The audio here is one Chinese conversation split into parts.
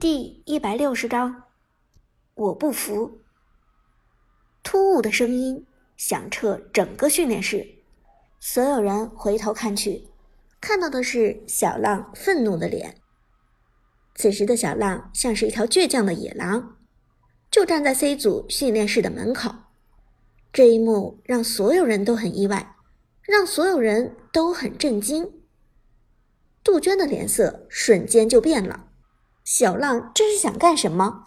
第一百六十章，我不服。突兀的声音响彻整个训练室，所有人回头看去，看到的是小浪愤怒的脸。此时的小浪像是一条倔强的野狼，就站在 C 组训练室的门口。这一幕让所有人都很意外，让所有人都很震惊。杜鹃的脸色瞬间就变了。小浪这是想干什么？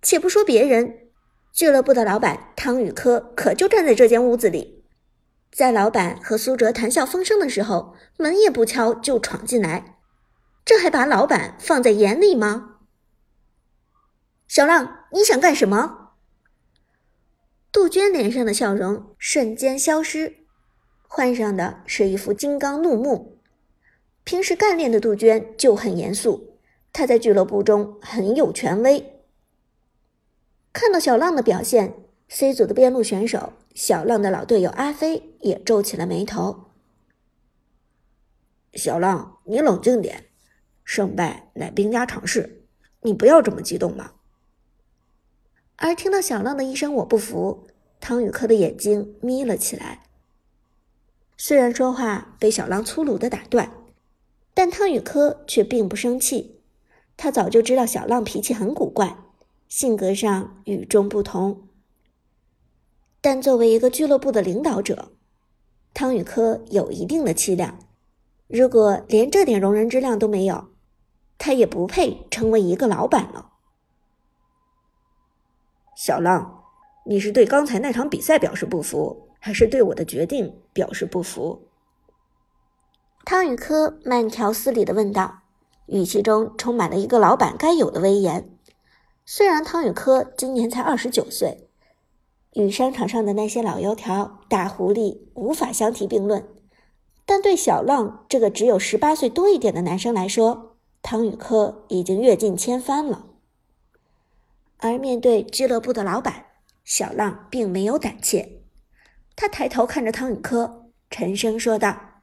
且不说别人，俱乐部的老板汤宇科可就站在这间屋子里，在老板和苏哲谈笑风生的时候，门也不敲就闯进来，这还把老板放在眼里吗？小浪，你想干什么？杜鹃脸上的笑容瞬间消失，换上的是一副金刚怒目。平时干练的杜鹃就很严肃。他在俱乐部中很有权威。看到小浪的表现，C 组的边路选手小浪的老队友阿飞也皱起了眉头。小浪，你冷静点，胜败乃兵家常事，你不要这么激动嘛。而听到小浪的一声“我不服”，汤宇科的眼睛眯了起来。虽然说话被小浪粗鲁的打断，但汤宇科却并不生气。他早就知道小浪脾气很古怪，性格上与众不同。但作为一个俱乐部的领导者，汤宇科有一定的气量。如果连这点容人之量都没有，他也不配成为一个老板了。小浪，你是对刚才那场比赛表示不服，还是对我的决定表示不服？汤宇科慢条斯理的问道。语气中充满了一个老板该有的威严。虽然汤宇科今年才二十九岁，与商场上的那些老油条、大狐狸无法相提并论，但对小浪这个只有十八岁多一点的男生来说，汤宇科已经阅尽千帆了。而面对俱乐部的老板，小浪并没有胆怯，他抬头看着汤宇科，沉声说道：“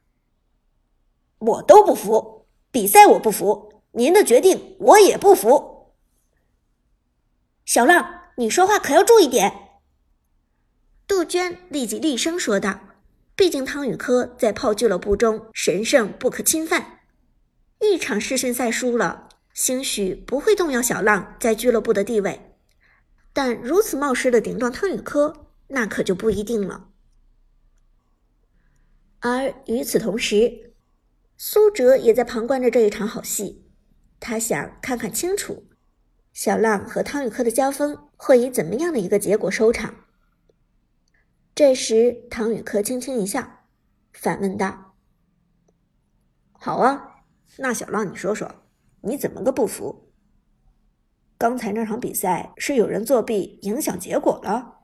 我都不服。”比赛我不服，您的决定我也不服。小浪，你说话可要注意点。”杜鹃立即厉声说道。毕竟汤宇科在炮俱乐部中神圣不可侵犯，一场试训赛输了，兴许不会动摇小浪在俱乐部的地位，但如此冒失的顶撞汤宇科，那可就不一定了。而与此同时，苏哲也在旁观着这一场好戏，他想看看清楚，小浪和汤宇科的交锋会以怎么样的一个结果收场。这时，汤宇科轻轻一笑，反问道：“好啊，那小浪，你说说，你怎么个不服？刚才那场比赛是有人作弊影响结果了，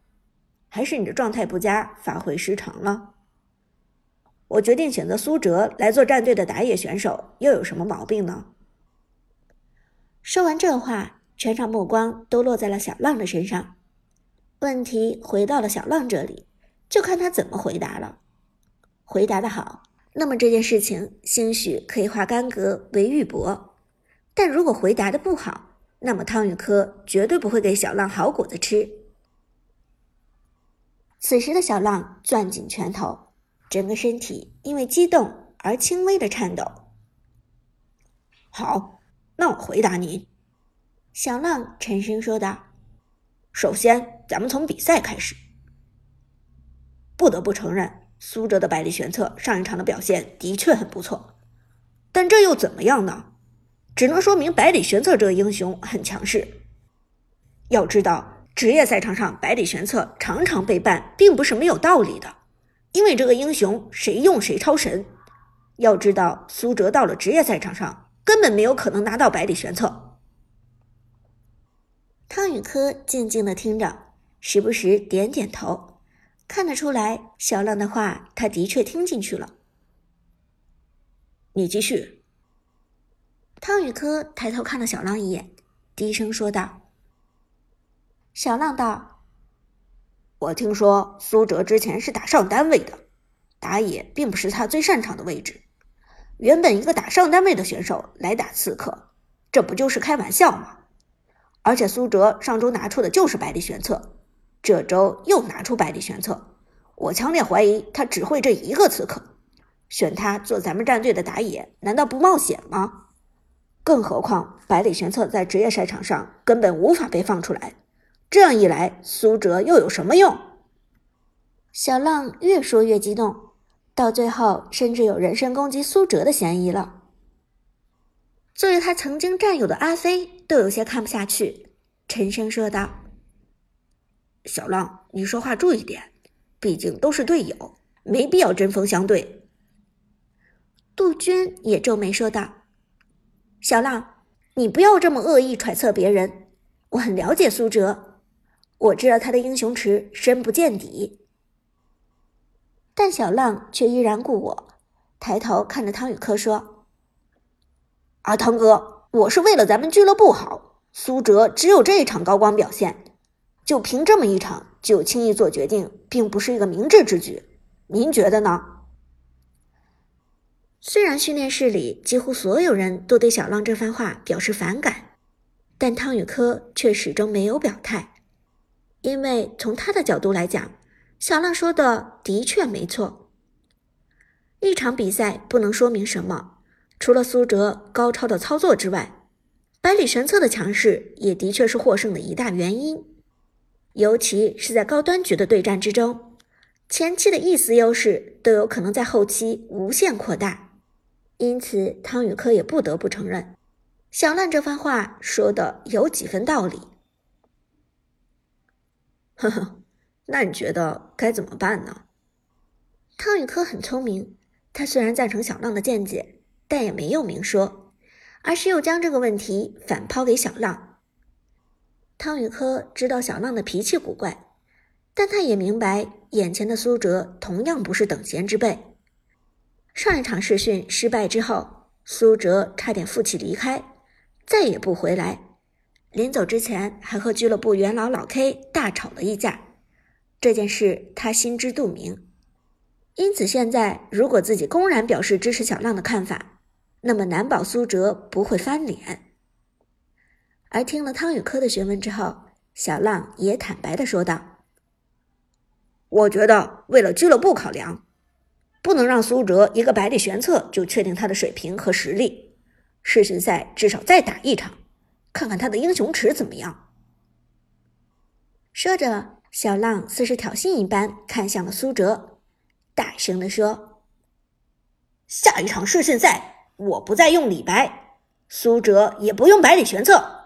还是你的状态不佳，发挥失常了？”我决定选择苏哲来做战队的打野选手，又有什么毛病呢？说完这话，全场目光都落在了小浪的身上。问题回到了小浪这里，就看他怎么回答了。回答的好，那么这件事情兴许可以化干戈为玉帛；但如果回答的不好，那么汤宇科绝对不会给小浪好果子吃。此时的小浪攥紧拳头。整个身体因为激动而轻微的颤抖。好，那我回答你。”小浪沉声说道。“首先，咱们从比赛开始。不得不承认，苏哲的百里玄策上一场的表现的确很不错，但这又怎么样呢？只能说明百里玄策这个英雄很强势。要知道，职业赛场上百里玄策常常被办并不是没有道理的。”因为这个英雄谁用谁超神，要知道苏哲到了职业赛场上根本没有可能拿到百里玄策。汤宇科静静的听着，时不时点点头，看得出来小浪的话他的确听进去了。你继续。汤宇科抬头看了小浪一眼，低声说道：“小浪道。”我听说苏哲之前是打上单位的，打野并不是他最擅长的位置。原本一个打上单位的选手来打刺客，这不就是开玩笑吗？而且苏哲上周拿出的就是百里玄策，这周又拿出百里玄策，我强烈怀疑他只会这一个刺客。选他做咱们战队的打野，难道不冒险吗？更何况百里玄策在职业赛场上根本无法被放出来，这样一来，苏哲又有什么用？小浪越说越激动，到最后甚至有人身攻击苏哲的嫌疑了。作为他曾经战友的阿飞都有些看不下去，沉声说道：“小浪，你说话注意点，毕竟都是队友，没必要针锋相对。”杜鹃也皱眉说道：“小浪，你不要这么恶意揣测别人。我很了解苏哲，我知道他的英雄池深不见底。”但小浪却依然故我，抬头看着汤宇科说：“阿汤哥，我是为了咱们俱乐部好。苏哲只有这一场高光表现，就凭这么一场就轻易做决定，并不是一个明智之举。您觉得呢？”虽然训练室里几乎所有人都对小浪这番话表示反感，但汤宇科却始终没有表态，因为从他的角度来讲，小浪说的的确没错。一场比赛不能说明什么，除了苏哲高超的操作之外，百里玄策的强势也的确是获胜的一大原因，尤其是在高端局的对战之中，前期的一丝优势都有可能在后期无限扩大。因此，汤宇科也不得不承认，小浪这番话说的有几分道理。呵呵，那你觉得该怎么办呢？汤宇科很聪明，他虽然赞成小浪的见解，但也没有明说，而是又将这个问题反抛给小浪。汤宇科知道小浪的脾气古怪，但他也明白眼前的苏哲同样不是等闲之辈。上一场试训失败之后，苏哲差点负气离开，再也不回来。临走之前，还和俱乐部元老老 K 大吵了一架。这件事他心知肚明，因此现在如果自己公然表示支持小浪的看法，那么难保苏哲不会翻脸。而听了汤宇科的询问之后，小浪也坦白的说道：“我觉得为了俱乐部考量。”不能让苏哲一个百里玄策就确定他的水平和实力，世巡赛至少再打一场，看看他的英雄池怎么样。说着，小浪似是挑衅一般看向了苏哲，大声的说：“下一场世训赛，我不再用李白，苏哲也不用百里玄策，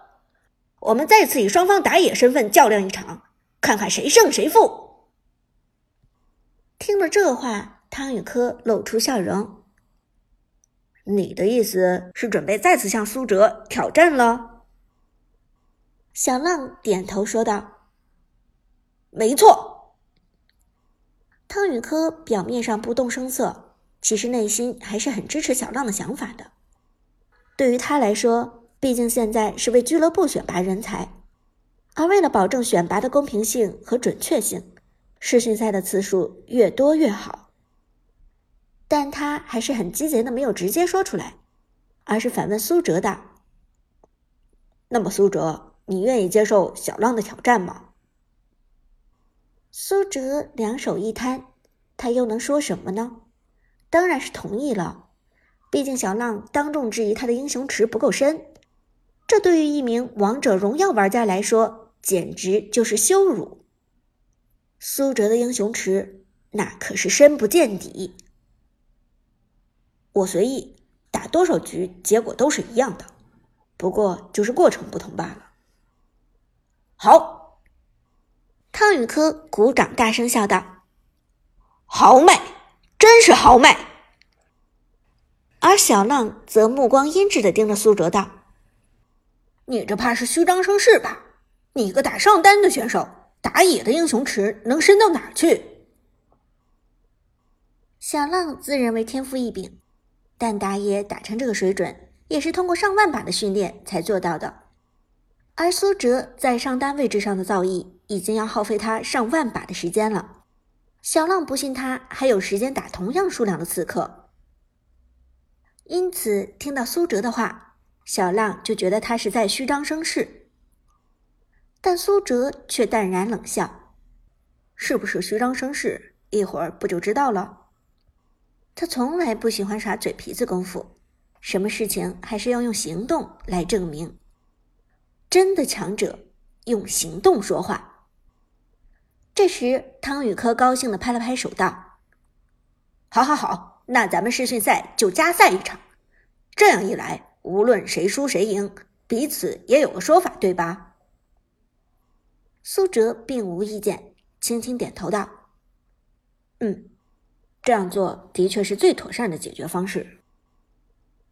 我们再次以双方打野身份较量一场，看看谁胜谁负。”听了这话。汤宇科露出笑容：“你的意思是准备再次向苏哲挑战了？”小浪点头说道：“没错。”汤宇科表面上不动声色，其实内心还是很支持小浪的想法的。对于他来说，毕竟现在是为俱乐部选拔人才，而为了保证选拔的公平性和准确性，试训赛的次数越多越好。但他还是很鸡贼的，没有直接说出来，而是反问苏哲道：“那么，苏哲，你愿意接受小浪的挑战吗？”苏哲两手一摊，他又能说什么呢？当然是同意了。毕竟小浪当众质疑他的英雄池不够深，这对于一名王者荣耀玩家来说，简直就是羞辱。苏哲的英雄池那可是深不见底。我随意打多少局，结果都是一样的，不过就是过程不同罢了。好，汤宇科鼓掌大声笑道：“豪迈，真是豪迈。”而小浪则目光阴鸷的盯着苏哲道：“你这怕是虚张声势吧？你个打上单的选手，打野的英雄池能深到哪儿去？”小浪自认为天赋异禀。但打野打成这个水准，也是通过上万把的训练才做到的。而苏哲在上单位置上的造诣，已经要耗费他上万把的时间了。小浪不信他还有时间打同样数量的刺客。因此，听到苏哲的话，小浪就觉得他是在虚张声势，但苏哲却淡然冷笑：“是不是虚张声势？一会儿不就知道了。”他从来不喜欢耍嘴皮子功夫，什么事情还是要用行动来证明。真的强者用行动说话。这时，汤宇科高兴的拍了拍手，道：“好，好，好，那咱们试训赛就加赛一场。这样一来，无论谁输谁赢，彼此也有个说法，对吧？”苏哲并无意见，轻轻点头道：“嗯，这样做的确是最妥善的解决方式。”